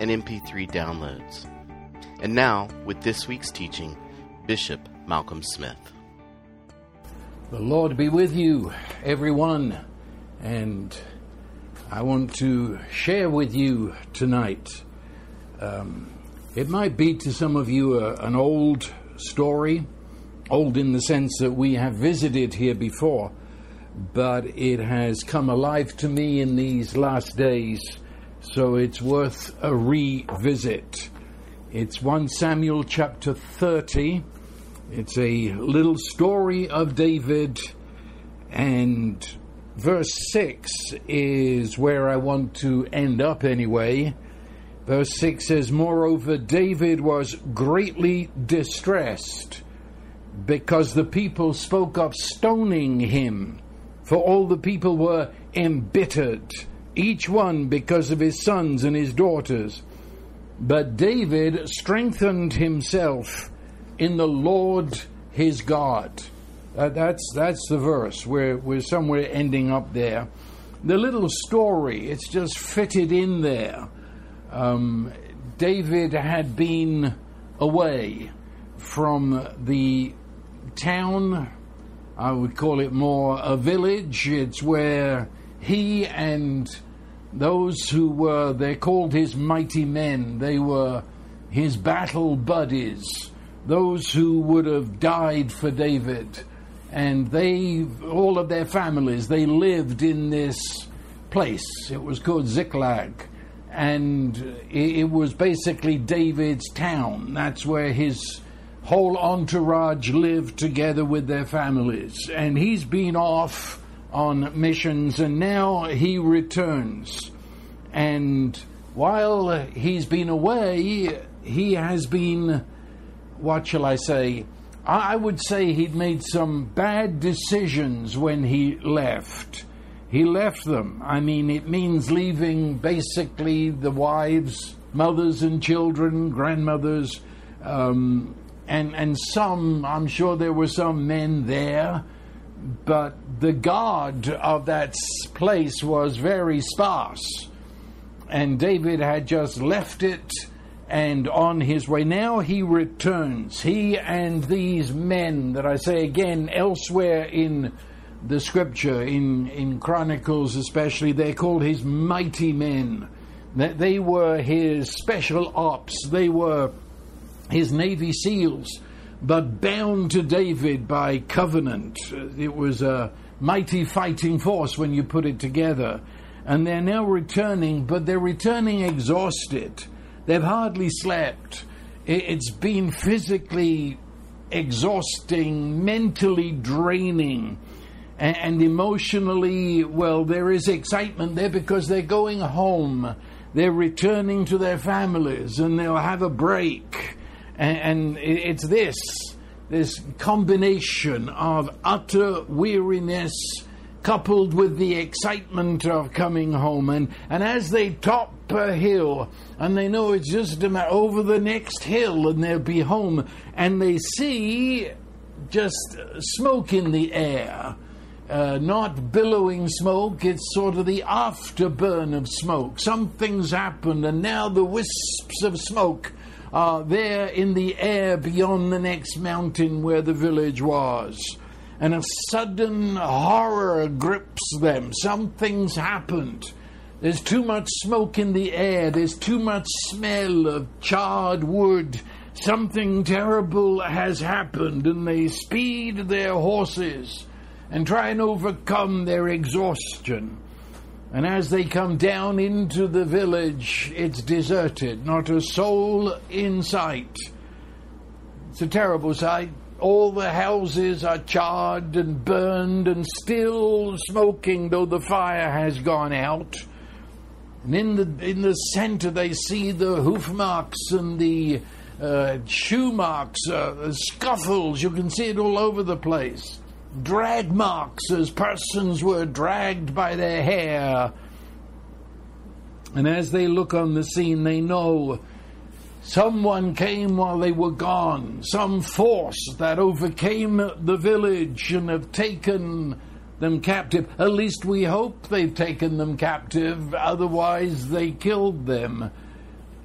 and MP3 downloads. And now, with this week's teaching, Bishop Malcolm Smith. The Lord be with you, everyone. And I want to share with you tonight. Um, it might be to some of you an old story, old in the sense that we have visited here before, but it has come alive to me in these last days so it's worth a revisit. It's 1 Samuel chapter 30. It's a little story of David, and verse 6 is where I want to end up anyway. Verse 6 says, Moreover, David was greatly distressed because the people spoke of stoning him, for all the people were embittered each one because of his sons and his daughters. But David strengthened himself in the Lord his God. Uh, that's, that's the verse. We're, we're somewhere ending up there. The little story, it's just fitted in there. Um, David had been away from the town. I would call it more a village. It's where he and those who were, they called his mighty men, they were his battle buddies, those who would have died for David. And they, all of their families, they lived in this place. It was called Ziklag. And it was basically David's town. That's where his whole entourage lived together with their families. And he's been off on missions, and now he returns. And while he's been away, he has been, what shall I say? I would say he'd made some bad decisions when he left. He left them. I mean, it means leaving basically the wives, mothers, and children, grandmothers, um, and and some. I'm sure there were some men there but the God of that place was very sparse. And David had just left it and on his way. Now he returns. He and these men that I say again elsewhere in the scripture, in, in Chronicles especially, they're called his mighty men. They were his special ops, they were his Navy SEALs but bound to David by covenant. It was a mighty fighting force when you put it together. And they're now returning, but they're returning exhausted. They've hardly slept. It's been physically exhausting, mentally draining, and emotionally, well, there is excitement there because they're going home. They're returning to their families and they'll have a break and, and it's this this combination of utter weariness coupled with the excitement of coming home. And, and as they top a hill, and they know it's just a matter over the next hill, and they'll be home, and they see just smoke in the air. Uh, not billowing smoke, it's sort of the afterburn of smoke. Something's happened, and now the wisps of smoke uh, there in the air beyond the next mountain where the village was. And a sudden horror grips them. Something's happened. There's too much smoke in the air. There's too much smell of charred wood. Something terrible has happened, and they speed their horses and try and overcome their exhaustion. And as they come down into the village, it's deserted, not a soul in sight. It's a terrible sight. All the houses are charred and burned and still smoking, though the fire has gone out. And in the in the center, they see the hoof marks and the uh, shoe marks, uh, scuffles. You can see it all over the place. Drag marks as persons were dragged by their hair. And as they look on the scene, they know someone came while they were gone, some force that overcame the village and have taken them captive. At least we hope they've taken them captive, otherwise, they killed them.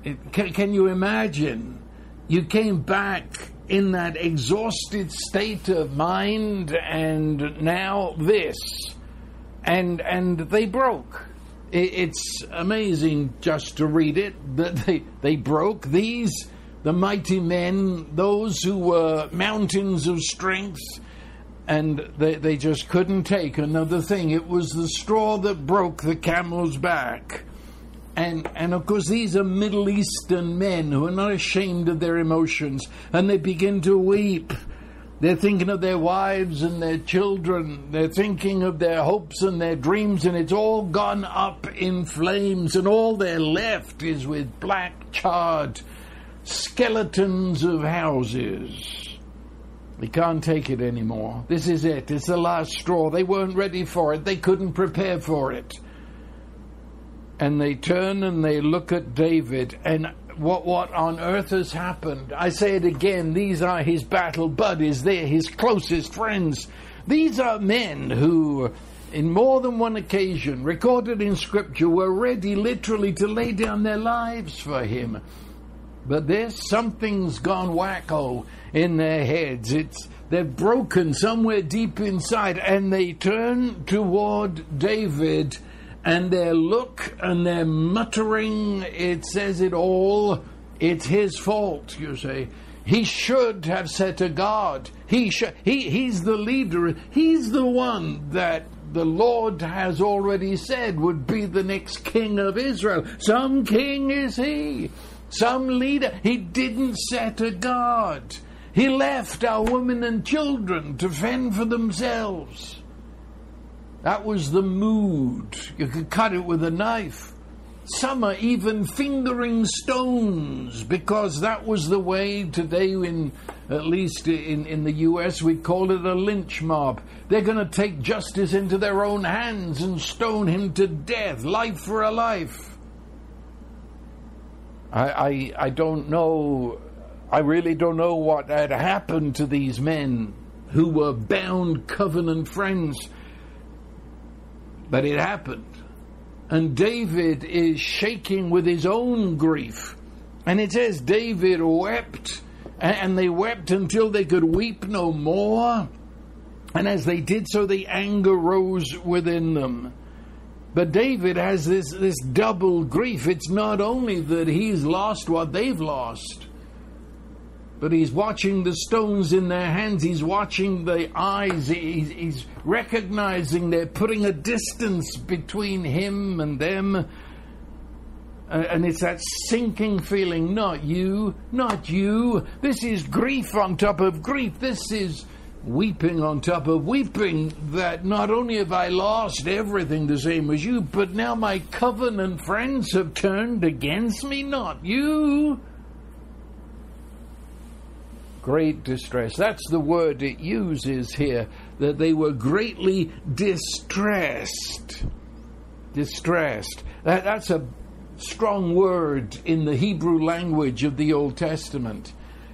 It, can, can you imagine? You came back in that exhausted state of mind, and now this. And, and they broke it's amazing just to read it that they, they broke these, the mighty men, those who were mountains of strength, and they, they just couldn't take another thing. It was the straw that broke the camel's back. And, and of course, these are Middle Eastern men who are not ashamed of their emotions, and they begin to weep they're thinking of their wives and their children. They're thinking of their hopes and their dreams, and it's all gone up in flames, and all they're left is with black, charred skeletons of houses. They can't take it anymore. This is it. It's the last straw. They weren't ready for it, they couldn't prepare for it. And they turn and they look at David, and what what on earth has happened? I say it again, these are his battle buddies, they're his closest friends. These are men who in more than one occasion recorded in scripture were ready literally to lay down their lives for him. But there's something's gone wacko in their heads. It's they've broken somewhere deep inside and they turn toward David and their look and their muttering, it says it all. It's his fault, you say. He should have said to God, he should, he, he's the leader, he's the one that the Lord has already said would be the next king of Israel. Some king is he, some leader. He didn't set a God. He left our women and children to fend for themselves. That was the mood. You could cut it with a knife. Some are even fingering stones because that was the way today, in at least in, in the US, we call it a lynch mob. They're going to take justice into their own hands and stone him to death, life for a life. I, I, I don't know, I really don't know what had happened to these men who were bound covenant friends but it happened. And David is shaking with his own grief. And it says David wept, and they wept until they could weep no more. And as they did so, the anger rose within them. But David has this, this double grief. It's not only that he's lost what they've lost, but he's watching the stones in their hands. He's watching the eyes. He's, he's, recognizing they're putting a distance between him and them. And it's that sinking feeling not you, not you. This is grief on top of grief. This is weeping on top of weeping that not only have I lost everything the same as you, but now my covenant friends have turned against me, not you great distress. That's the word it uses here, that they were greatly distressed. Distressed. That, that's a strong word in the Hebrew language of the Old Testament.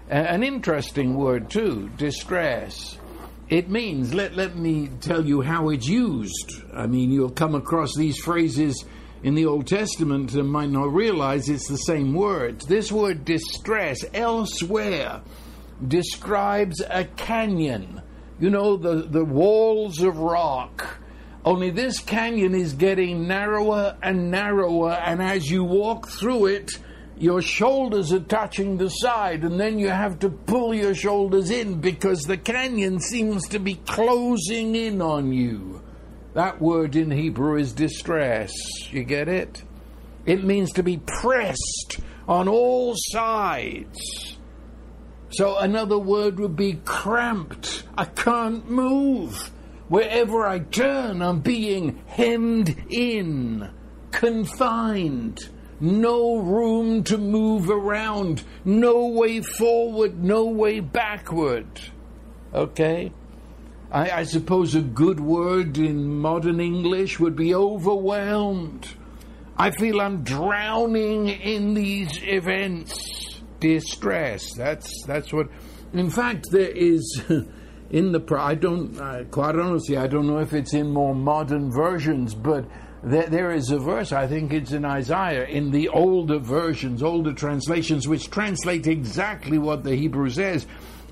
An interesting word, too, distress. It means, let, let me tell you how it's used. I mean, you'll come across these phrases in the Old Testament and might not realize it's the same word. This word distress elsewhere describes a canyon. You know, the, the walls of rock. Only this canyon is getting narrower and narrower, and as you walk through it, your shoulders are touching the side, and then you have to pull your shoulders in because the canyon seems to be closing in on you. That word in Hebrew is distress. You get it? It means to be pressed on all sides. So another word would be cramped. I can't move. Wherever I turn, I'm being hemmed in. confined, no room to move around, no way forward, no way backward. Okay? I, I suppose a good word in modern English would be overwhelmed. I feel I'm drowning in these events. Distress. That's that's what. In fact, there is in the. I don't uh, quite honestly. I don't know if it's in more modern versions, but there, there is a verse. I think it's in Isaiah in the older versions, older translations, which translate exactly what the Hebrew says.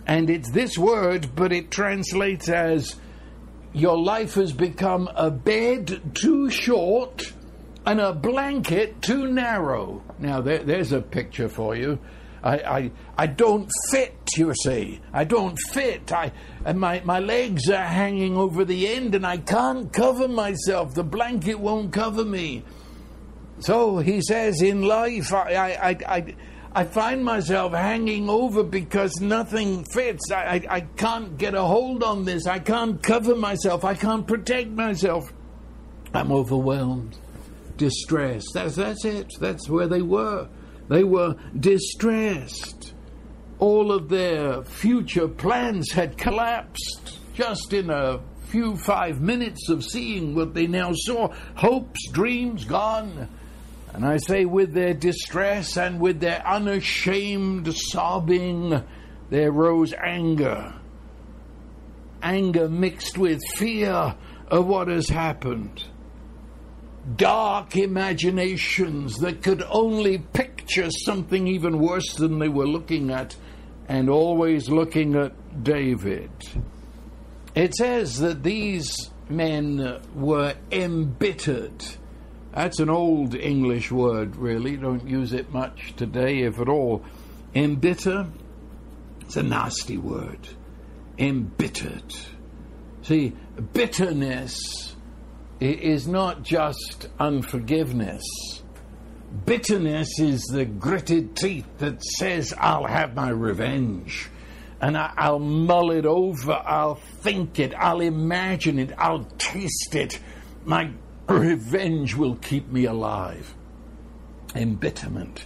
And it's this word, but it translates as your life has become a bed too short and a blanket too narrow. Now, there, there's a picture for you. I, I, I don't fit, you see. I don't fit. I, and my, my legs are hanging over the end and I can't cover myself. The blanket won't cover me. So he says, in life, I, I, I, I I find myself hanging over because nothing fits. I, I, I, can't get a hold on this. I can't cover myself. I can't protect myself. I'm overwhelmed, distressed. That's, that's it. That's where they were. They were distressed. All of their future plans had collapsed just in a few five minutes of seeing what they now saw. Hopes, dreams gone and I say, with their distress and with their unashamed sobbing, there rose anger. Anger mixed with fear of what has happened. Dark imaginations that could only picture something even worse than they were looking at, and always looking at David. It says that these men were embittered that's an old English word, really. Don't use it much today, if at all. Embitter, it's a nasty word. Embittered. See, bitterness is not just unforgiveness. Bitterness is the gritted teeth that says, I'll have my revenge. And I, will mull it over, I'll think it, I'll imagine it, I'll taste it. My Revenge will keep me alive. Embitterment.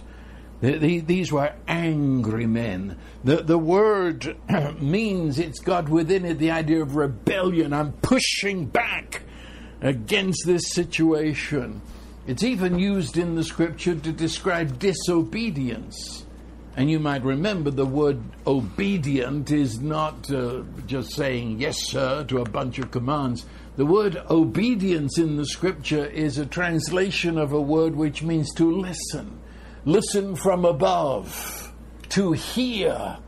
these were angry men. The, the word means it's got within it the idea of rebellion. I'm pushing back against this situation. It's even used in the scripture to describe disobedience. And you might remember the word obedient is not uh, just saying yes, sir, to a bunch of commands. The word obedience in the scripture is a translation of a word which means to listen. Listen from above, to hear,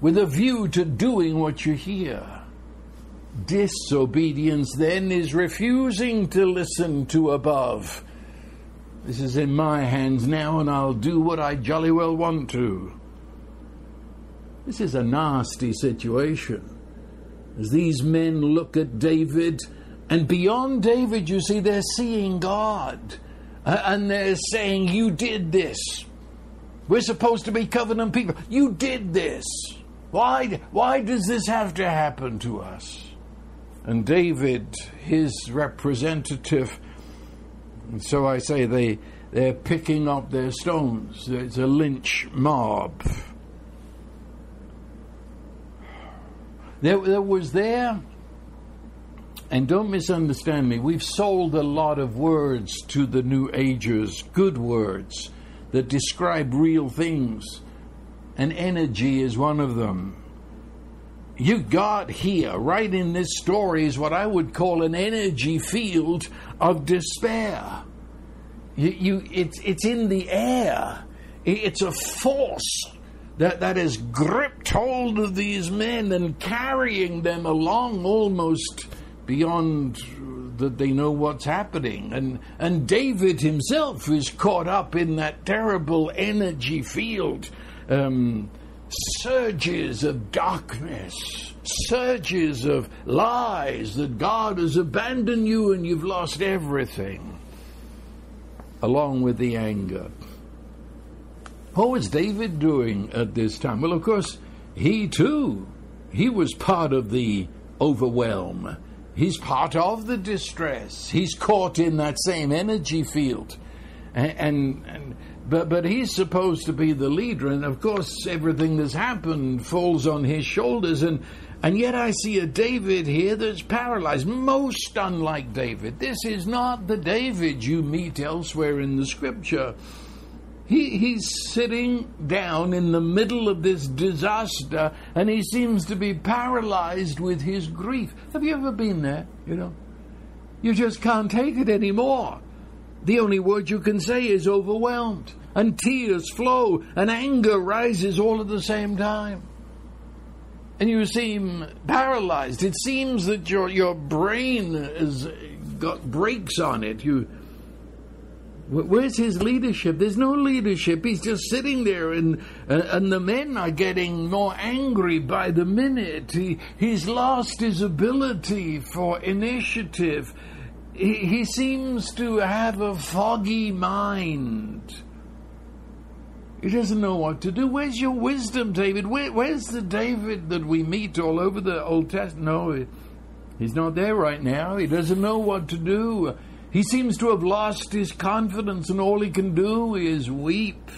with a view to doing what you hear. Disobedience then is refusing to listen to above. This is in my hands now, and I'll do what I jolly well want to. This is a nasty situation. As these men look at David, and beyond David, you see, they're seeing God. And they're saying, You did this. We're supposed to be covenant people. You did this. Why, why does this have to happen to us? And David, his representative, so I say they, they're picking up their stones. It's a lynch mob. There, there was there, and don't misunderstand me, we've sold a lot of words to the New Agers, good words that describe real things, and energy is one of them. You got here, right in this story, is what I would call an energy field of despair. You, you, it's, it's in the air. It's a force that, that has gripped hold of these men and carrying them along almost beyond that they know what's happening. And, and David himself is caught up in that terrible energy field. Um, surges of darkness, surges of lies that God has abandoned you and you've lost everything, along with the anger. What was David doing at this time? Well, of course, he too, he was part of the overwhelm. He's part of the distress. He's caught in that same energy field. And, and, and, but but he's supposed to be the leader, and of course everything that's happened falls on his shoulders. And and yet I see a David here that's paralyzed, most unlike David. This is not the David you meet elsewhere in the Scripture. He, he's sitting down in the middle of this disaster and he seems to be paralyzed with his grief. Have you ever been there? You know, you just can't take it anymore. The only word you can say is overwhelmed, and tears flow, and anger rises all at the same time. And you seem paralyzed. It seems that your, your brain has got brakes on it. You Where's his leadership? There's no leadership. He's just sitting there, and uh, and the men are getting more angry by the minute. He he's lost his ability for initiative. He, he seems to have a foggy mind. He doesn't know what to do. Where's your wisdom, David? Where, where's the David that we meet all over the Old Testament? No, he's not there right now. He doesn't know what to do. He seems to have lost his confidence, and all he can do is weep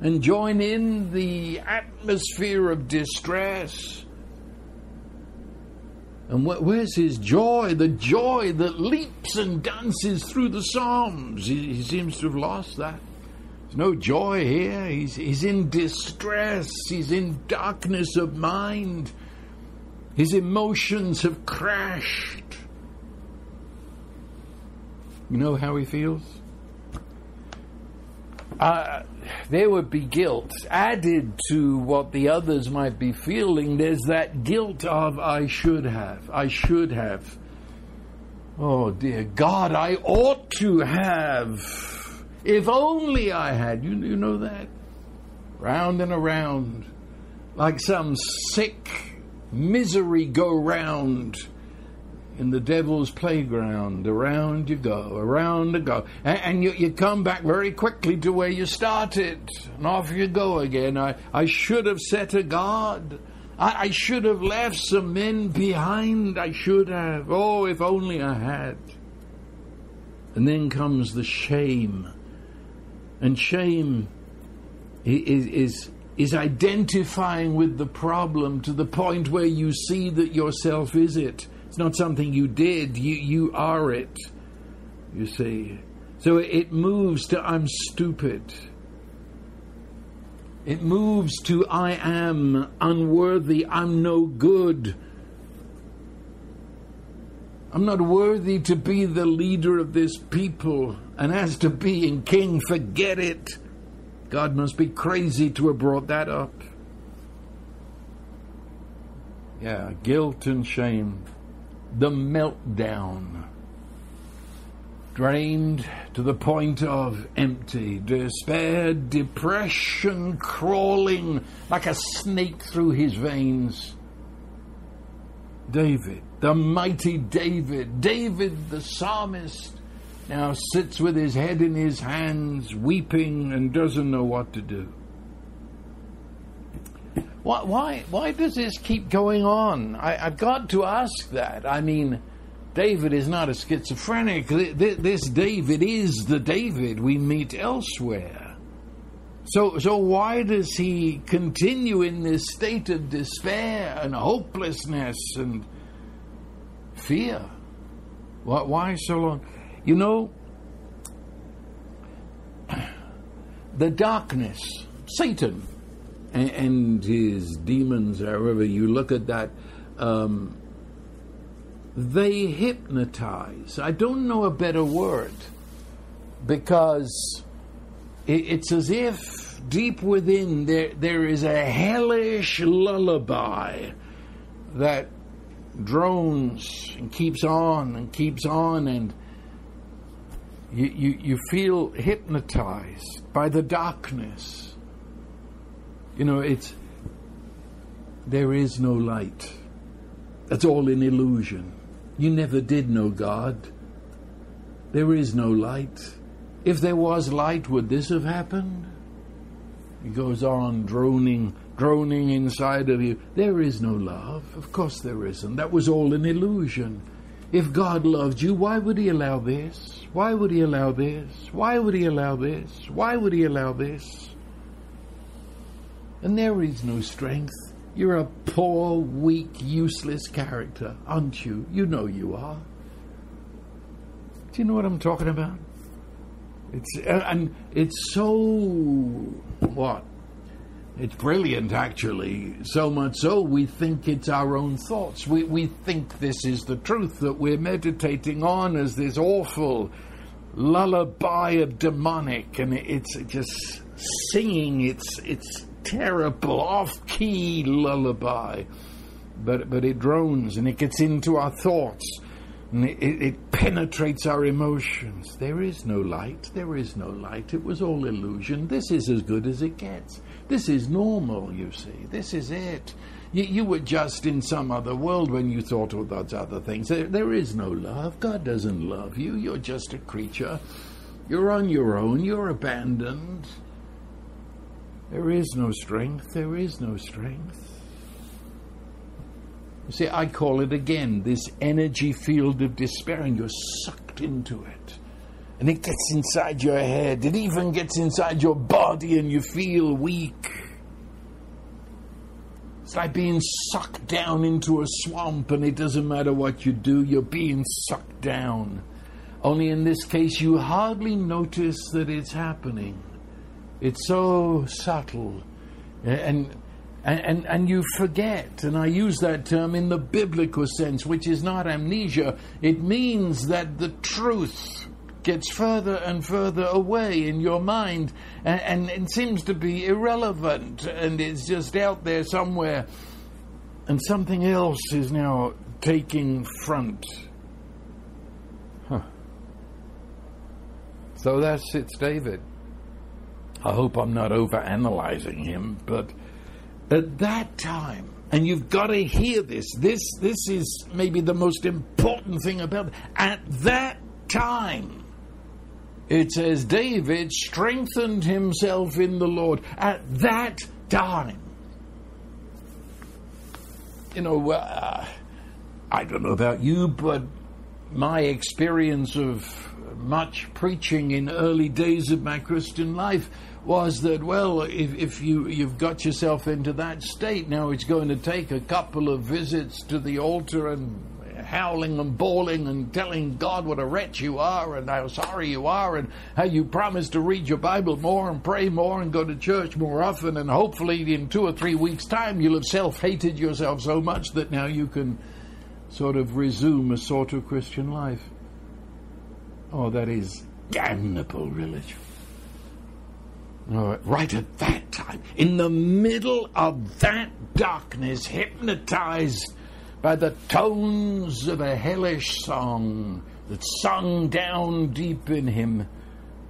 and join in the atmosphere of distress. And wh- where's his joy? The joy that leaps and dances through the Psalms. He, he seems to have lost that. No joy here. He's, he's in distress. He's in darkness of mind. His emotions have crashed. You know how he feels? Uh, there would be guilt added to what the others might be feeling. There's that guilt of, I should have, I should have. Oh dear God, I ought to have. If only I had. You, you know that? Round and around, like some sick misery go round in the devil's playground. Around you go, around you go. And, and you, you come back very quickly to where you started. And off you go again. I, I should have set a guard. I, I should have left some men behind. I should have. Oh, if only I had. And then comes the shame. And shame is, is, is identifying with the problem to the point where you see that yourself is it it's not something you did, you, you are it. You see. So it moves to I'm stupid. It moves to I am unworthy, I'm no good. I'm not worthy to be the leader of this people. And as to being king, forget it. God must be crazy to have brought that up. Yeah, guilt and shame the meltdown. Drained to the point of empty, despair, depression crawling like a snake through his veins. David, the mighty David, David the psalmist, now sits with his head in his hands, weeping and doesn't know what to do. Why, why, why does this keep going on? I, have got to ask that. I mean, David is not a schizophrenic. This David is the David we meet elsewhere. So, so why does he continue in this state of despair and hopelessness and fear? Why, why so long? You know, the darkness, Satan, and, and his demons, however you look at that, um, they hypnotize. I don't know a better word because it, it's as if deep within there there is a hellish lullaby that drones and keeps on and keeps on and you, you, you feel hypnotized by the darkness you know, it's there is no light. That's all an illusion. You never did know God. There is no light. If there was light, would this have happened? He goes on droning, droning inside of you. There is no love. Of course there isn't. That was all an illusion. if God loved you, why would He allow this? Why would He allow this? Why would He allow this? Why would He allow this? And there is no strength. You're a poor, weak, useless character, aren't you? You know you are. Do you know what I'm talking about? It's and it's so what? It's brilliant, actually. So much so, we think it's our own thoughts. We, we think this is the truth that we're meditating on as this awful lullaby of demonic, and it's just singing its, its terrible off key lullaby. But, but it drones and it gets into our thoughts and it, it, penetrates our emotions. There is no light. There is no light. It was all illusion. This is as good as it gets. This is normal, you see. This is it. You, you were just in some other world when you thought of those other things. There, there is no love. God doesn't love you. You're just a creature. You're on your own. You're abandoned. There is no strength. There is no strength. You see, I call it again this energy field of despair, and you're sucked into it and it gets inside your head. It even gets inside your body, and you feel weak. It's like being sucked down into a swamp, and it doesn't matter what you do, you're being sucked down. Only in this case, you hardly notice that it's happening. It's so subtle. And, and, and, and you forget, and I use that term in the biblical sense, which is not amnesia. It means that the truth gets further and further away in your mind and, and it seems to be irrelevant and it's just out there somewhere. And something else is now taking front. Huh. So that's it's David. I hope I'm not over analyzing him, but at that time, and you've got to hear this. This this is maybe the most important thing about. At that time, it says, David strengthened himself in the Lord at that time. You know, uh, I don't know about you, but my experience of much preaching in early days of my Christian life was that, well, if, if you, you've got yourself into that state, now it's going to take a couple of visits to the altar and howling and bawling and telling God what a wretch you are and how sorry you are and how you promised to read your Bible more and pray more and go to church more often and hopefully in two or three weeks' time you'll have self hated yourself so much that now you can sort of resume a sort of Christian life. Oh, that is damnable religion. right at that time, in the middle of that darkness, hypnotized by the tones of a hellish song that sung down deep in him.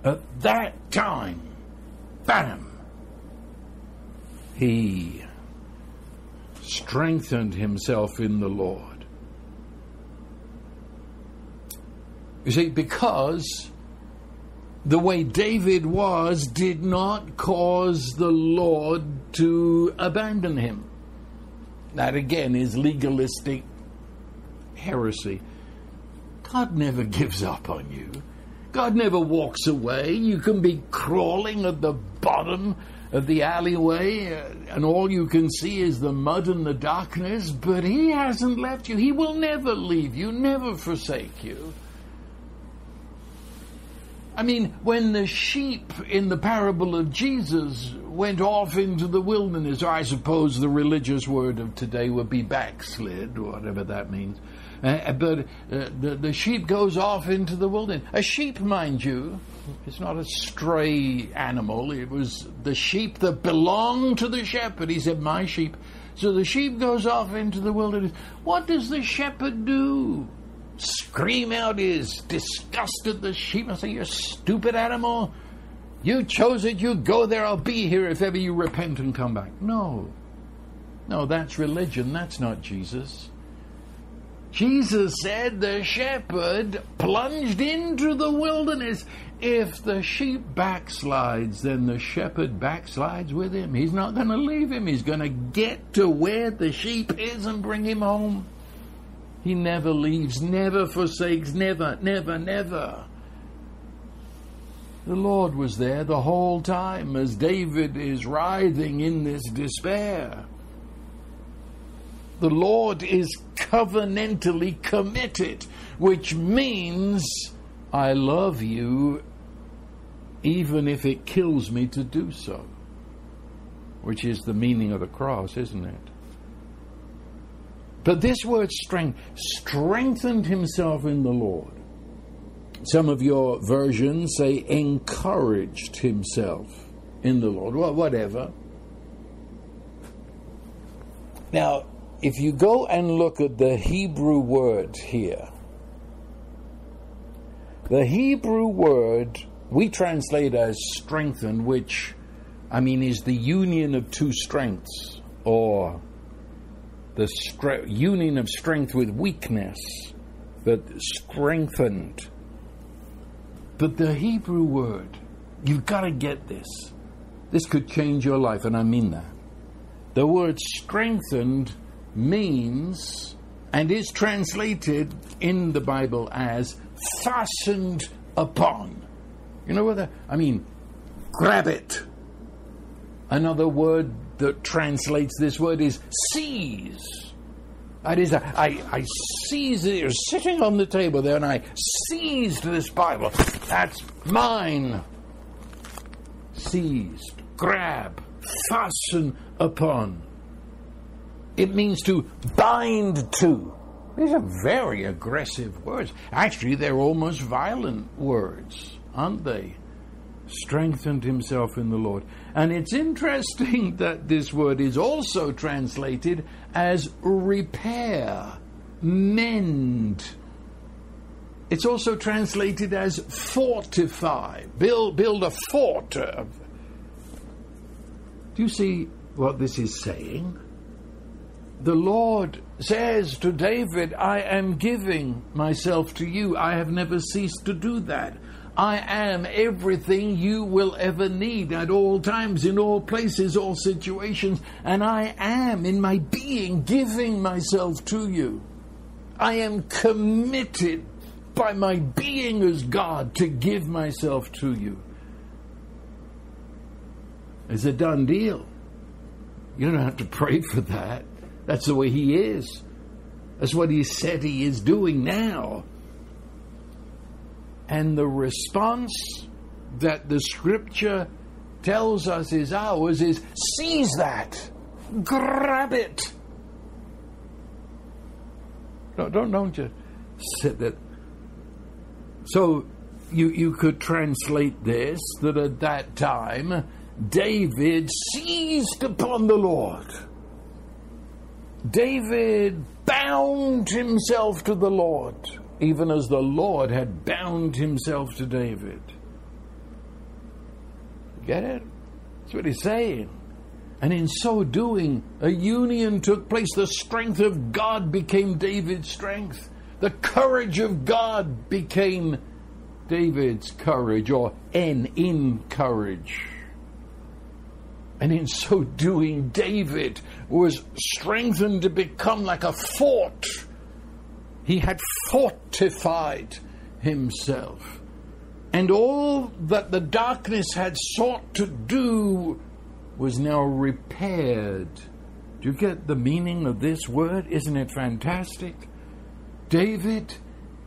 At that time, bam, he strengthened himself in the Lord. You see, because the way David was did not cause the Lord to abandon him. That again is legalistic heresy. God never gives up on you. God never walks away. You can be crawling at the bottom of the alleyway, uh, and all you can see is the mud and the darkness, but He hasn't left you. He will never leave you, never forsake you. I mean, when the sheep in the parable of Jesus went off into the wilderness, I suppose the religious word of today would be backslid, whatever that means. Uh, but uh, the, the sheep goes off into the wilderness. A sheep, mind you, it's not a stray animal. It was the sheep that belonged to the shepherd. He said, My sheep. So the sheep goes off into the wilderness. What does the shepherd do? Scream out his disgust at the sheep and say, You stupid animal! You chose it, you go there, I'll be here if ever you repent and come back. No. No, that's religion, that's not Jesus. Jesus said the shepherd plunged into the wilderness. If the sheep backslides, then the shepherd backslides with him. He's not going to leave him. He's going to get to where the sheep is and bring him home. He never leaves, never forsakes, never, never, never. The Lord was there the whole time as David is writhing in this despair. The Lord is covenantally committed, which means I love you even if it kills me to do so, which is the meaning of the cross, isn't it? But this word strength strengthened himself in the Lord. Some of your versions say encouraged himself in the Lord. Well, whatever. Now, if you go and look at the Hebrew word here, the Hebrew word we translate as strengthened, which, I mean, is the union of two strengths, or the stre- union of strength with weakness, that strengthened. But the Hebrew word, you've got to get this. This could change your life, and I mean that. The word strengthened means and is translated in the Bible as fastened upon. You know what that, I mean, grab it. Another word that translates this word is seize. That is, I, I seized it. You're sitting on the table there, and I seized this Bible. That's mine. Seized, grab, fasten upon. It means to bind to. These are very aggressive words. Actually, they're almost violent words, aren't they? Strengthened himself in the Lord. And it's interesting that this word is also translated as repair, mend. It's also translated as fortify, build, build a fort. Do you see what this is saying? the Lord says to David, I am giving myself to you. I have never ceased to do that. I am everything you will ever need at all times, in all places, all situations, and I am in my being giving myself to you. I am committed by my being as God to give myself to you. It's a done deal. You don't have to pray for that. That's the way he is. That's what he said he is doing now. And the response that the scripture tells us is ours is seize that, grab it. No, don't don't just sit there. So you you could translate this that at that time David seized upon the Lord David bound himself to the Lord, even as the Lord had bound himself to David. Get it? That's what he's saying. And in so doing, a union took place. The strength of God became David's strength. The courage of God became David's courage, or en in courage. And in so doing, David was strengthened to become like a fort. He had fortified himself. And all that the darkness had sought to do was now repaired. Do you get the meaning of this word? Isn't it fantastic? David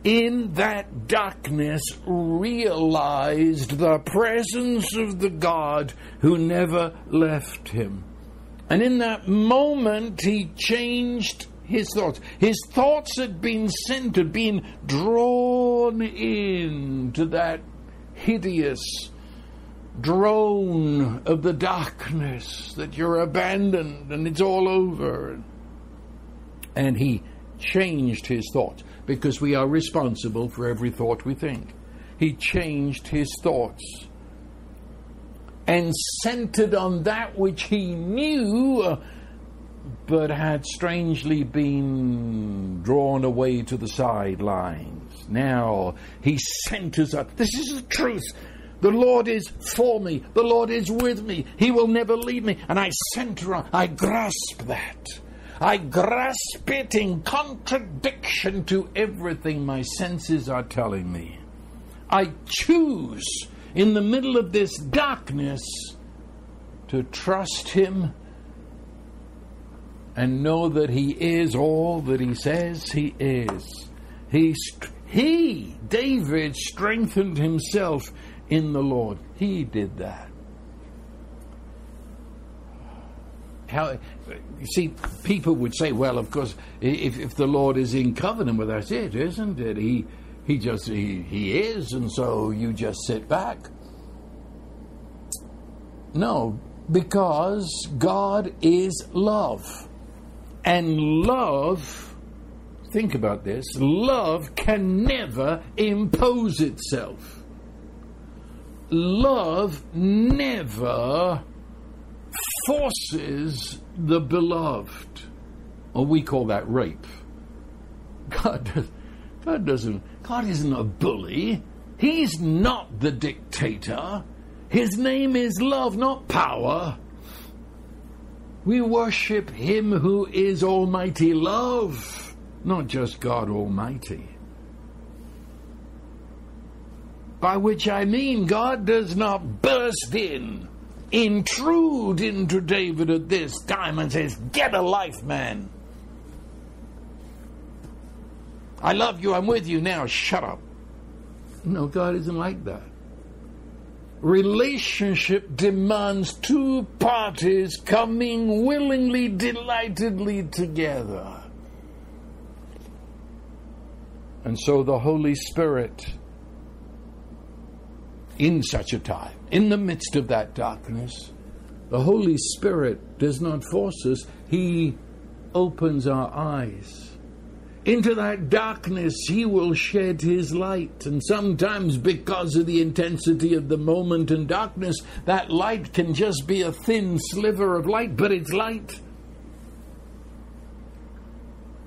in that darkness realized the presence of the God who never left him. And in that moment, he changed his thoughts. His thoughts had been centered, been drawn into that hideous drone of the darkness that you're abandoned and it's all over. And he changed his thoughts because we are responsible for every thought we think. He changed his thoughts and centered on that which he knew but had strangely been drawn away to the sidelines. Now he centers up. This is the truth. The Lord is for me. The Lord is with me. He will never leave me. And I center on, I grasp that. I grasp it in contradiction to everything my senses are telling me. I choose in the middle of this darkness to trust Him and know that He is all that He says He is. He, he, David, strengthened himself in the Lord. He did that. How, you see, people would say, well, of course, if, if the Lord is in covenant with us, it isn't it? He, he just, he, he is, and so you just sit back. No, because God is love. And love, think about this, love can never impose itself. Love never forces the beloved. Or we call that rape. God, does, God doesn't, God isn't a bully. He's not the dictator. His name is love, not power. We worship Him who is Almighty Love, not just God Almighty. By which I mean God does not burst in, intrude into David at this time and says, Get a life, man. I love you, I'm with you now, shut up. No, God isn't like that relationship demands two parties coming willingly, delightedly together. And so the Holy Spirit, in such a time, in the midst of that darkness, the Holy Spirit does not force us, He opens our eyes into that darkness he will shed his light. And sometimes, because of the intensity of the moment and darkness, that light can just be a thin sliver of light, but it's light.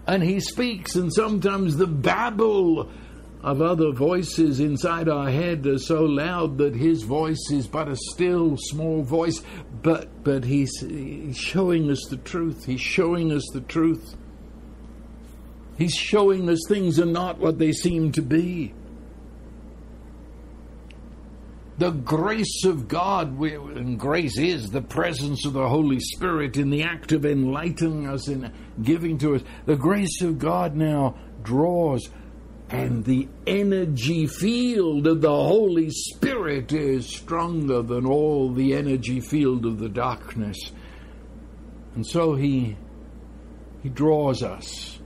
And he speaks, and sometimes the babble of other voices inside our head are so loud that his voice is but a still small voice, but but he's, he's showing us the truth. He's showing us the truth. He's showing us things are not what they seem to be. The grace of God, and grace is the presence of the Holy Spirit in the act of enlightening us and giving to us. The grace of God now draws, and the energy field of the Holy Spirit is stronger than all the energy field of the darkness. And so He, he draws us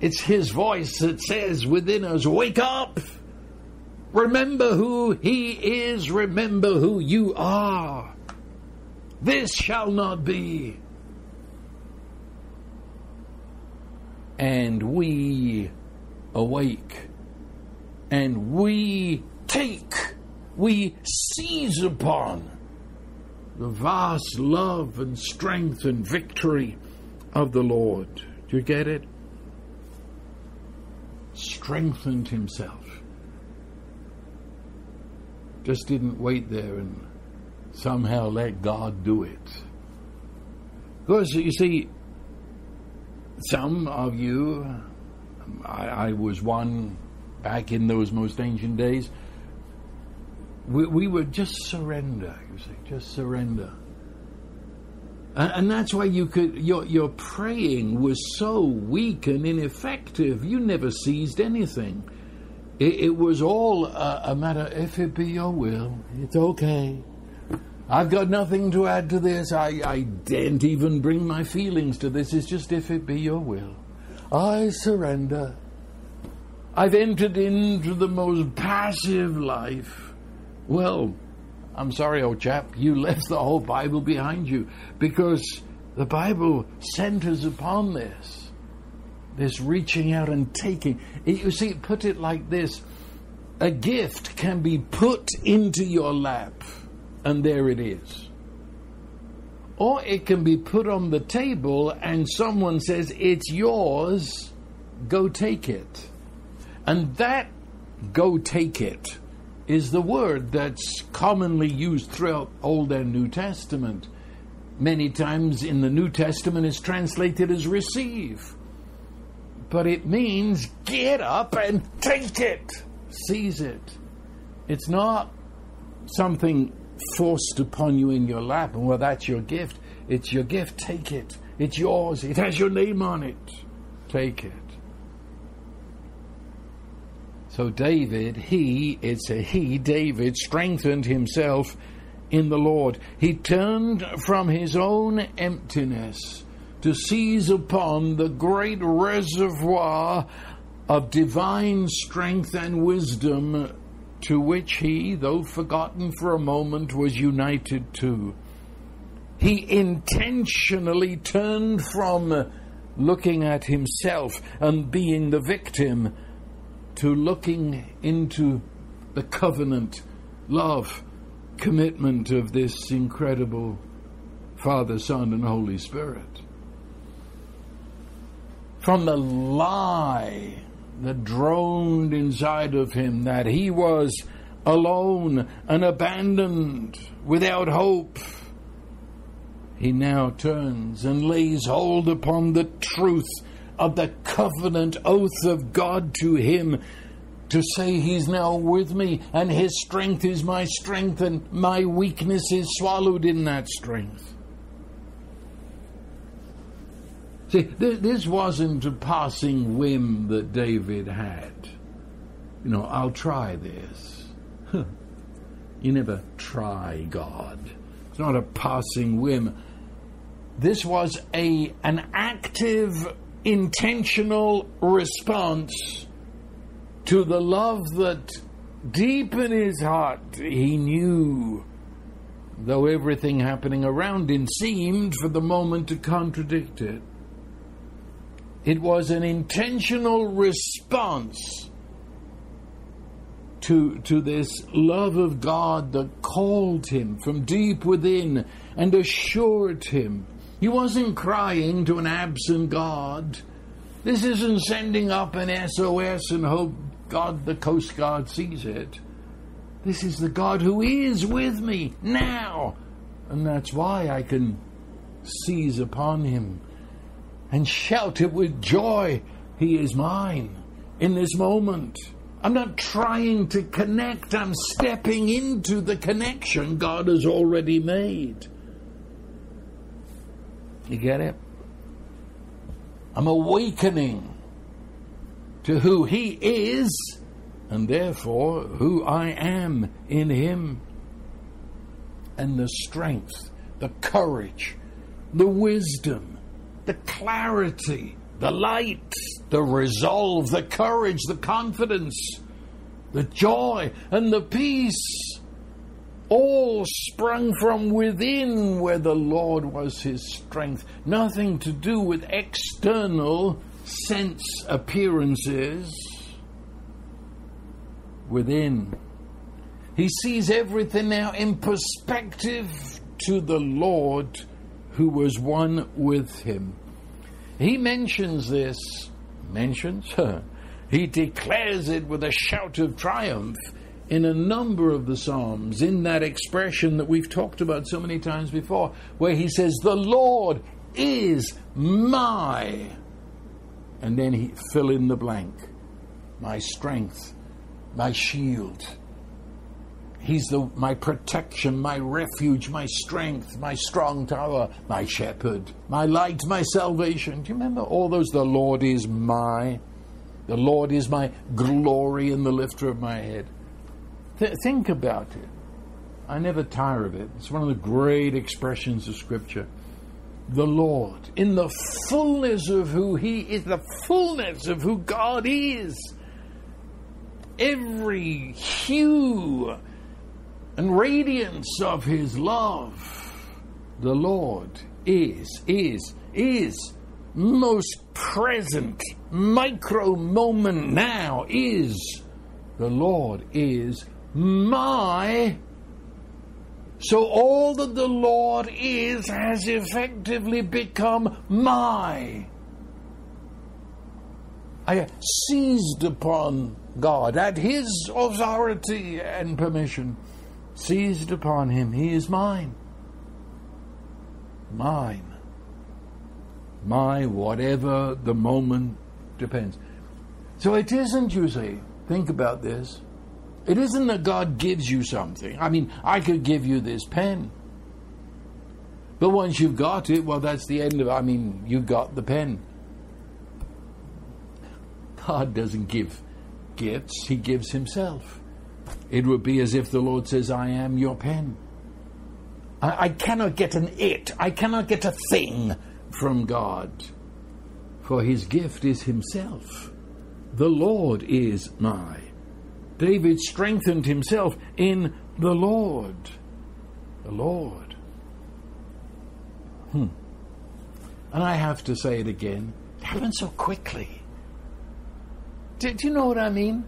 it's His voice that says within us, Wake up! Remember who He is, remember who you are. This shall not be. And we awake and we take, we seize upon the vast love and strength and victory of the Lord. Do you get it? Strengthened himself. Just didn't wait there and somehow let God do it. Because you see, some of you, I, I was one back in those most ancient days, we, we would just surrender, you see, just surrender. And, and that's why you could your your praying was so weak and ineffective. You never seized anything. It, it was all a, a matter. If it be your will, it's okay. I've got nothing to add to this. I, I daren't even bring my feelings to this. It's just if it be your will. I surrender. I've entered into the most passive life. Well, I'm sorry, old chap, you left the whole Bible behind you because the Bible centers upon this. This reaching out and taking. You see, put it like this a gift can be put into your lap, and there it is. Or it can be put on the table, and someone says, It's yours, go take it. And that go take it is the word that's commonly used throughout Old and New Testament. many times in the New Testament is translated as receive. But it means get up and take it, seize it. It's not something forced upon you in your lap, and well, that's your gift. It's your gift, take it. It's yours, it has your name on it. Take it. So David, he, it's a he, David, strengthened himself in the Lord. He turned from his own emptiness to seize upon the great reservoir of divine strength and wisdom to which he, though forgotten for a moment, was united to. He intentionally turned from looking at himself and being the victim to looking into the covenant, love, commitment of this incredible Father, Son, and Holy Spirit. From the lie that droned inside of him that he was alone and abandoned, without hope, he now turns and lays hold upon the truth of the covenant oath of God to him to say he's now with me and his strength is my strength and my weakness is swallowed in that strength. See, th- this wasn't a passing whim that David had. You know, I'll try this. you never try God. It's not a passing whim. This was a an active intentional response to the love that deep in his heart he knew, though everything happening around him seemed for the moment to contradict it. It was an intentional response to, to this love of God that called him from deep within and assured him he wasn't crying to an absent God. This isn't sending up an SOS and hope God, the Coast Guard, sees it. This is the God who is with me now. And that's why I can seize upon him and shout it with joy. He is mine in this moment. I'm not trying to connect, I'm stepping into the connection God has already made. You get it? I'm awakening to who He is and therefore who I am in Him. And the strength, the courage, the wisdom, the clarity, the light, the resolve, the courage, the confidence, the joy, and the peace all sprung from within where the Lord was his strength. Nothing to do with external sense appearances. Within. He sees everything now in perspective to the Lord who was one with him. He mentions this, mentions, he declares it with a shout of triumph in a number of the Psalms in that expression that we've talked about so many times before, where he says, The Lord is my. And then he fill in the blank. My strength, my shield. He's the, my protection, my refuge, my strength, my strong tower, my shepherd, my light, my salvation. Do you remember all those? The Lord is my. The Lord is my glory and the lifter of my head. Th- think about it. I never tire of it. It's one of the great expressions of Scripture. The Lord, in the fullness of who He is, the fullness of who God is, every hue and radiance of His love, the Lord is, is, is most present, micro moment now is. The Lord is my. So all that the Lord is has effectively become my. I seized upon God at His authority and permission, seized upon Him. He is mine. mine. My whatever the moment depends. So it isn't, you see, think about this. It isn't that God gives you something. I mean, I could give you this pen. But once you've got it, well, that's the end of it. I mean, you got the pen. God doesn't give gifts, He gives Himself. It would be as if the Lord says, I am your pen. I, I cannot get an it, I cannot get a thing from God, for His gift is Himself. The Lord is my. David strengthened himself in the Lord. The Lord. Hmm. And I have to say it again. It happened so quickly. Do, do you know what I mean?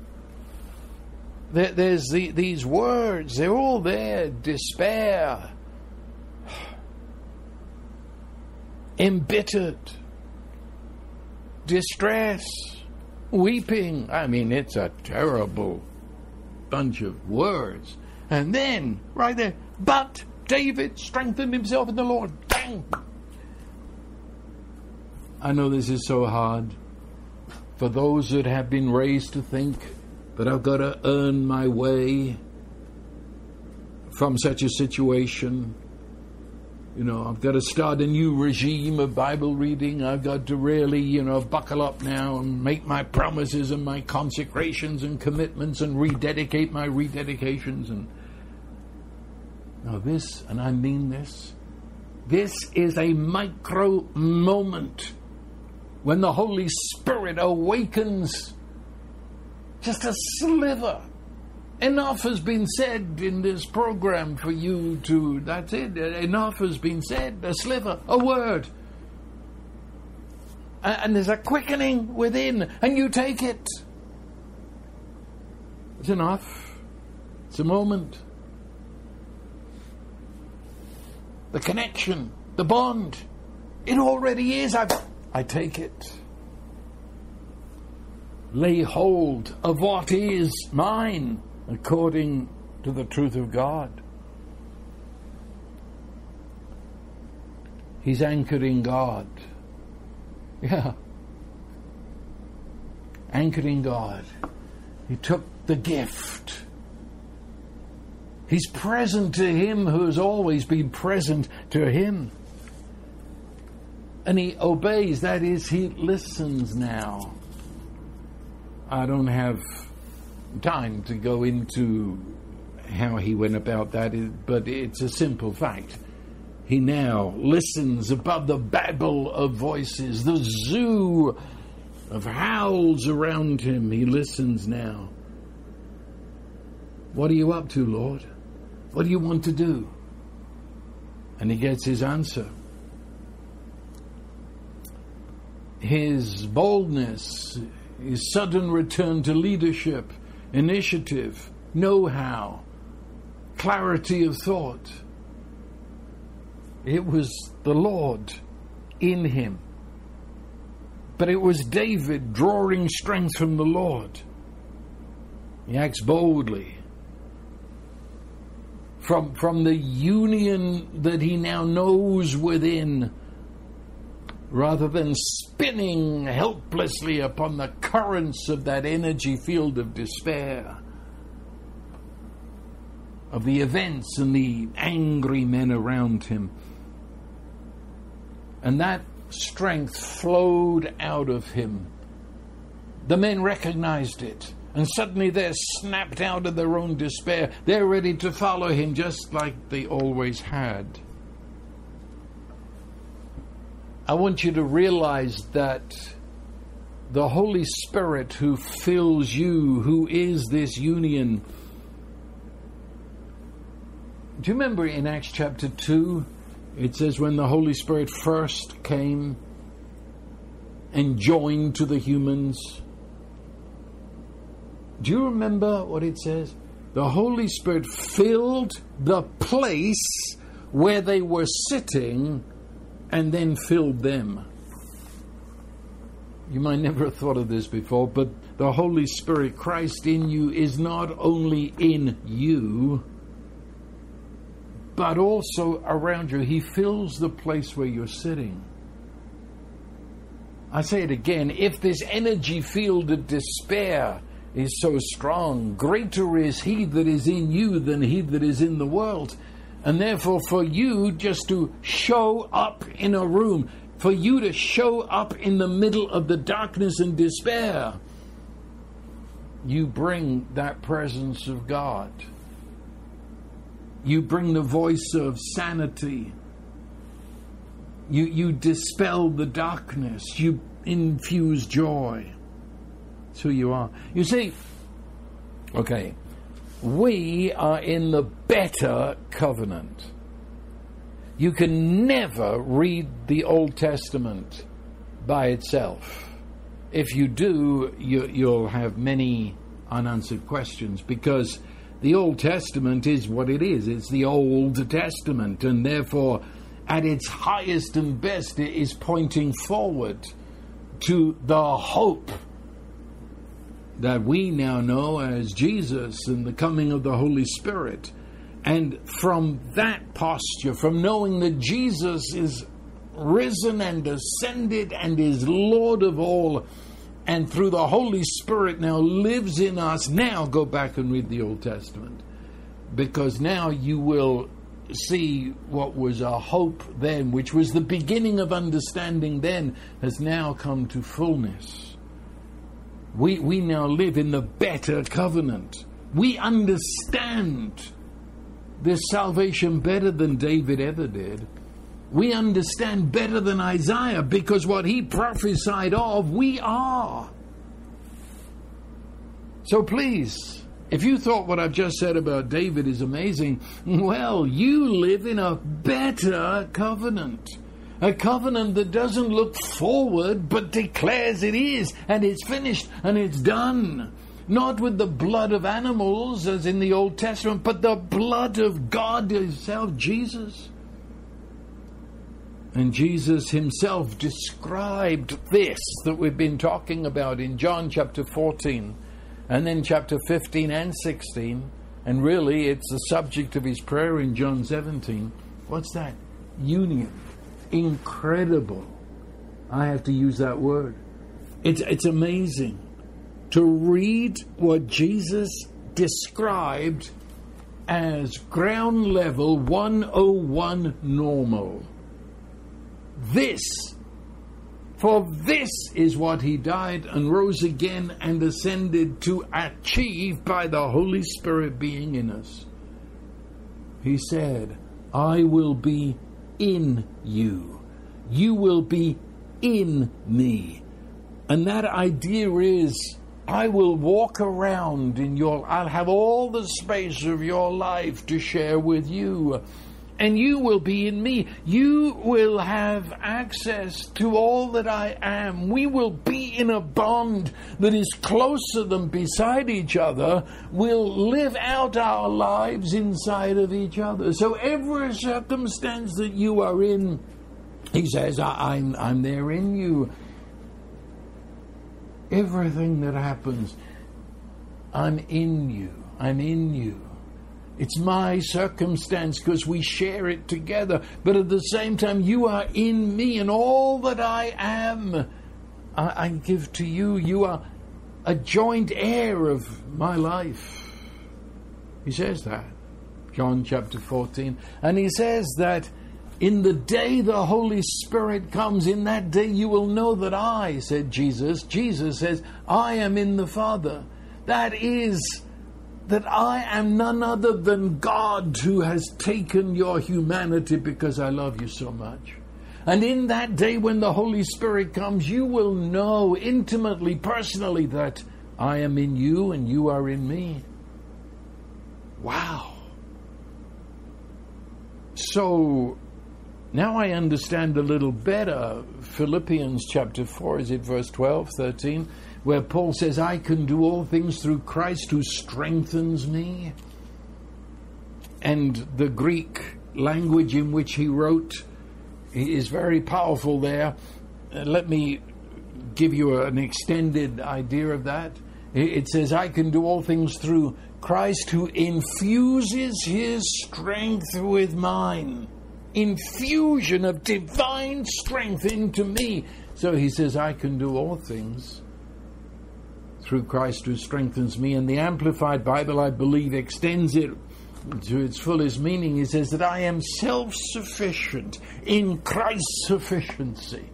There, there's the, these words, they're all there despair, embittered, distress, weeping. I mean, it's a terrible bunch of words. And then, right there, but David strengthened himself in the Lord. Bang! I know this is so hard for those that have been raised to think that I've got to earn my way from such a situation. You know, I've got to start a new regime of Bible reading. I've got to really, you know, buckle up now and make my promises and my consecrations and commitments and rededicate my rededications. And now, this, and I mean this, this is a micro moment when the Holy Spirit awakens just a sliver Enough has been said in this program for you to. That's it. Enough has been said. A sliver, a word. And there's a quickening within, and you take it. It's enough. It's a moment. The connection, the bond, it already is. I, I take it. Lay hold of what is mine according to the truth of God. He's anchored in God. Yeah. Anchored in God. He took the gift. He's present to him who has always been present to him. And he obeys, that is, he listens now. I don't have time to go into how he went about that, but it's a simple fact. He now listens above the babble of voices, the zoo of howls around him. He listens now. What are you up to, Lord? What do you want to do? And he gets his answer. His boldness, his sudden return to leadership, initiative, know how, clarity of thought. It was the Lord in him. But it was David drawing strength from the Lord. He acts boldly. From, from the union that he now knows within rather than spinning helplessly upon the currents of that energy field of despair, of the events and the angry men around him. And that strength flowed out of him. The men recognized it. And suddenly they're snapped out of their own despair. They're ready to follow him just like they always had. I want you to realize that the Holy Spirit who fills you, who is this union. Do you remember in Acts chapter 2? It says, when the Holy Spirit first came and joined to the humans. Do you remember what it says? The Holy Spirit filled the place where they were sitting and then filled them. You might never have thought of this before, but the Holy Spirit, Christ in you, is not only in you, but also around you. He fills the place where you're sitting. I say it again if this energy field of despair is so strong, greater is He that is in you than He that is in the world. And therefore, for you just to show up in a room, for you to show up in the middle of the darkness and despair, you bring that presence of God. You bring the voice of sanity. You, you dispel the darkness. You infuse joy. That's who you are. You see, okay, we are in the better covenant. You can never read the Old Testament by itself. If you do, you, will have many unanswered questions because the Old Testament is what it is. It's the Old Testament, and therefore, at its highest and best, it is pointing forward to the hope that we now know as Jesus and the coming of the Holy Spirit. And from that posture, from knowing that Jesus is risen and ascended and is Lord of all, and through the Holy Spirit now lives in us, now go back and read the Old Testament. Because now you will see what was a hope then, which was the beginning of understanding then, has now come to fullness. We, we now live in the better covenant. We understand this salvation better than David ever did. We understand better than Isaiah because what he prophesied of, we are. So please, if you thought what I've just said about David is amazing, well, you live in a better covenant. A covenant that doesn't look forward but declares it is, and it's finished, and it's done. Not with the blood of animals as in the Old Testament, but the blood of God Himself, Jesus. And Jesus Himself described this that we've been talking about in John chapter 14 and then chapter 15 and 16. And really, it's the subject of his prayer in John 17. What's that? Union. Incredible. I have to use that word. It's, it's amazing to read what Jesus described as ground level 101 normal. This for this is what he died and rose again and ascended to achieve by the Holy Spirit being in us. He said, I will be in you. You will be in me. And that idea is I will walk around in your, I'll have all the space of your life to share with you and you will be in me. You will have access to all that I am. We will be in a bond that is closer than beside each other. We'll live out our lives inside of each other. So every circumstance that you are in, he says, I'm, I'm there in you. Everything that happens, I'm in you. I'm in you. It's my circumstance because we share it together. But at the same time, you are in me, and all that I am, I, I give to you. You are a joint heir of my life. He says that. John chapter 14. And he says that in the day the Holy Spirit comes, in that day you will know that I, said Jesus. Jesus says, I am in the Father. That is that I am none other than God who has taken your humanity because I love you so much. And in that day when the Holy Spirit comes, you will know intimately, personally, that I am in you and you are in me. Wow. So now I understand a little better Philippians chapter 4, is it verse 12, 13? Where Paul says, I can do all things through Christ who strengthens me. And the Greek language in which he wrote is very powerful there. Uh, let me give you an extended idea of that. It says, I can do all things through Christ who infuses his strength with mine. Infusion of divine strength into me. So he says, I can do all things through Christ who strengthens me. And the Amplified Bible, I believe, extends it to its fullest meaning. He says that I am self sufficient in Christ's sufficiency,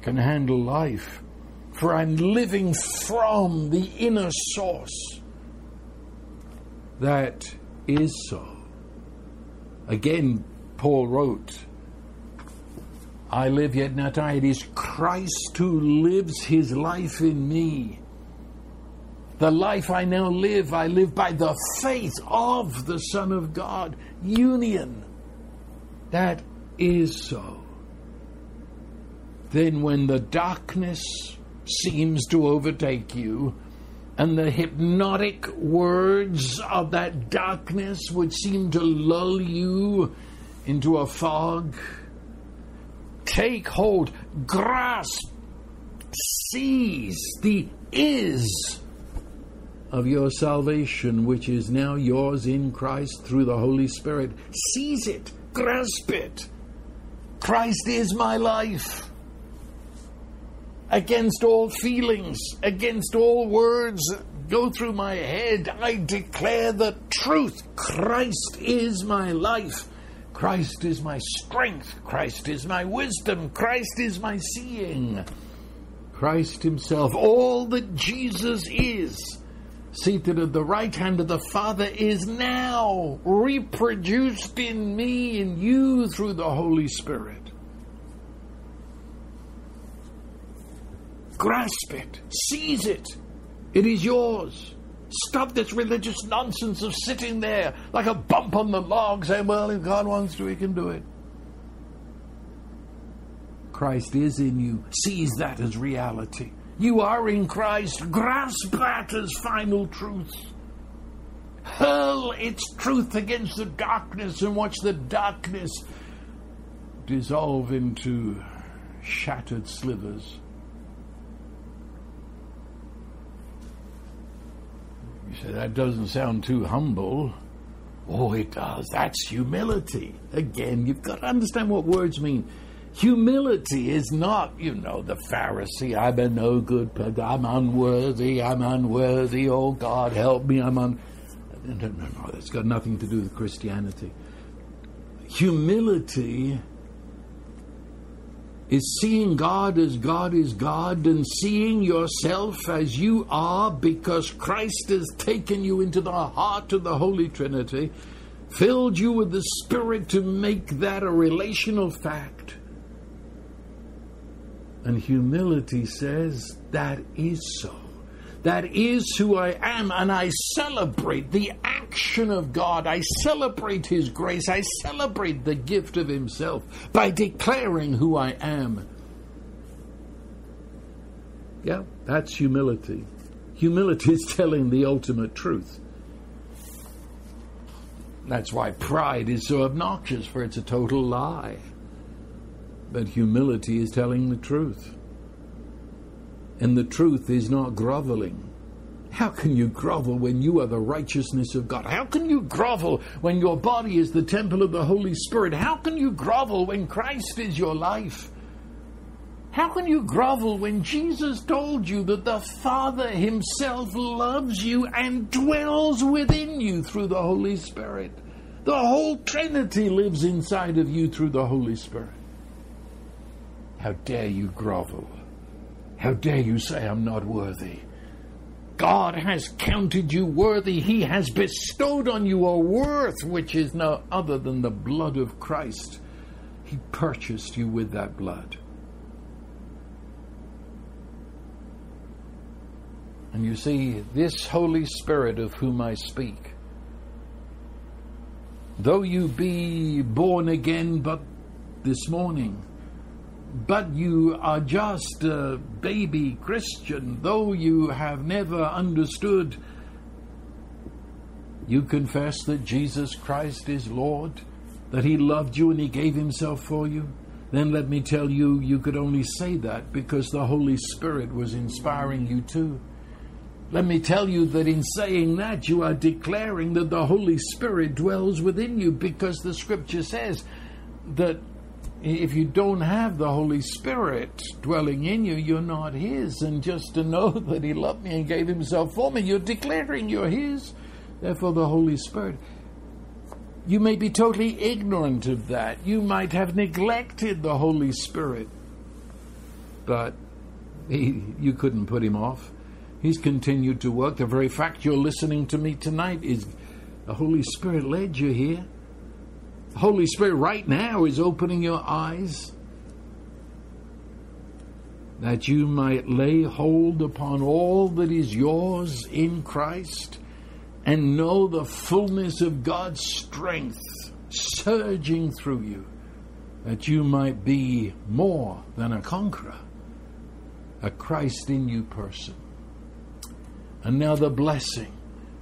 can handle life, for I'm living from the inner source. That is so. Again, Paul wrote, I live yet not I. It is Christ who lives his life in me. The life I now live, I live by the faith of the Son of God. Union. That is so. Then, when the darkness seems to overtake you, and the hypnotic words of that darkness would seem to lull you into a fog, take hold, grasp, seize the is of your salvation, which is now yours in Christ through the Holy Spirit. Seize it, grasp it. Christ is my life. Against all feelings, against all words go through my head, I declare the truth. Christ is my life. Christ is my strength. Christ is my wisdom. Christ is my seeing. Christ Himself, all that Jesus is seated at the right hand of the Father, is now reproduced in me and you through the Holy Spirit. Grasp it, seize it. It is yours. Stop this religious nonsense of sitting there like a bump on the log saying, well, if God wants to, he can do it. Christ is in you. Seize that as reality. You are in Christ. Grasp that as final truth. Hurl its truth against the darkness and watch the darkness dissolve into shattered slivers. You say, that doesn't sound too humble. Oh, it does. That's humility. Again, you've got to understand what words mean. Humility is not, you know, the Pharisee, I'm a no good, I'm unworthy, I'm unworthy, oh God, help me, I'm un. No, no, no, that's got nothing to do with Christianity. Humility is seeing God as God is God and seeing yourself as you are because Christ has taken you into the heart of the Holy Trinity, filled you with the Spirit to make that a relational fact and humility says, That is so. That is who I am, and I celebrate the action of God. I celebrate His grace. I celebrate the gift of Himself by declaring who I am. Yeah, that's humility. Humility is telling the ultimate truth. That's why pride is so obnoxious, for it's a total lie. But humility is telling the truth. And the truth is not groveling. How can you grovel when you are the righteousness of God? How can you grovel when your body is the temple of the Holy Spirit? How can you grovel when Christ is your life? How can you grovel when Jesus told you that the Father Himself loves you and dwells within you through the Holy Spirit? The whole Trinity lives inside of you through the Holy Spirit. How dare you grovel? How dare you say I'm not worthy? God has counted you worthy. He has bestowed on you a worth which is no other than the blood of Christ. He purchased you with that blood. And you see, this Holy Spirit of whom I speak, though you be born again but this morning, but you are just a baby Christian, though you have never understood. You confess that Jesus Christ is Lord, that He loved you and He gave Himself for you. Then let me tell you, you could only say that because the Holy Spirit was inspiring you too. let me tell you that in saying that, you are declaring that the Holy Spirit dwells within you because the scripture says that if you don't have the Holy Spirit dwelling in you, you're not His. And just to know that He loved me and gave Himself for me, you're declaring you're His. Therefore, the Holy Spirit. You may be totally ignorant of that. You might have neglected the Holy Spirit. But he, you couldn't put Him off. He's continued to work. The very fact you're listening to me tonight is the Holy Spirit led you here. Holy Spirit right now is opening your eyes that you might lay hold upon all that is yours in Christ and know the fullness of God's strength surging through you, that you might be more than a conqueror, a Christ in you person. And now the blessing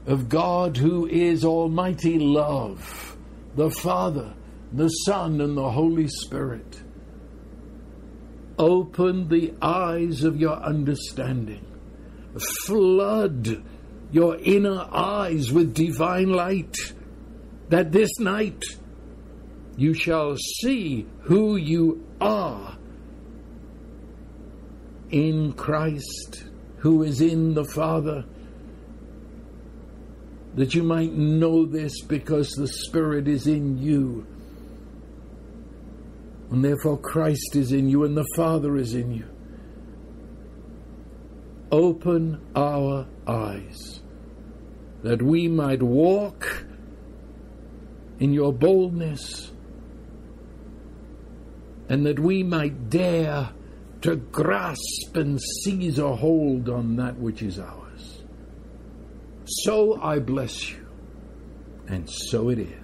of God who is Almighty Love, the Father, the Son, and the Holy Spirit. Open the eyes of your understanding. Flood your inner eyes with divine light, that this night you shall see who you are in Christ, who is in the Father, that you might know this because the Spirit is in you. And therefore Christ is in you and the Father is in you. Open our eyes that we might walk in your boldness and that we might dare to grasp and seize a hold on that which is ours. So I bless you, and so it is.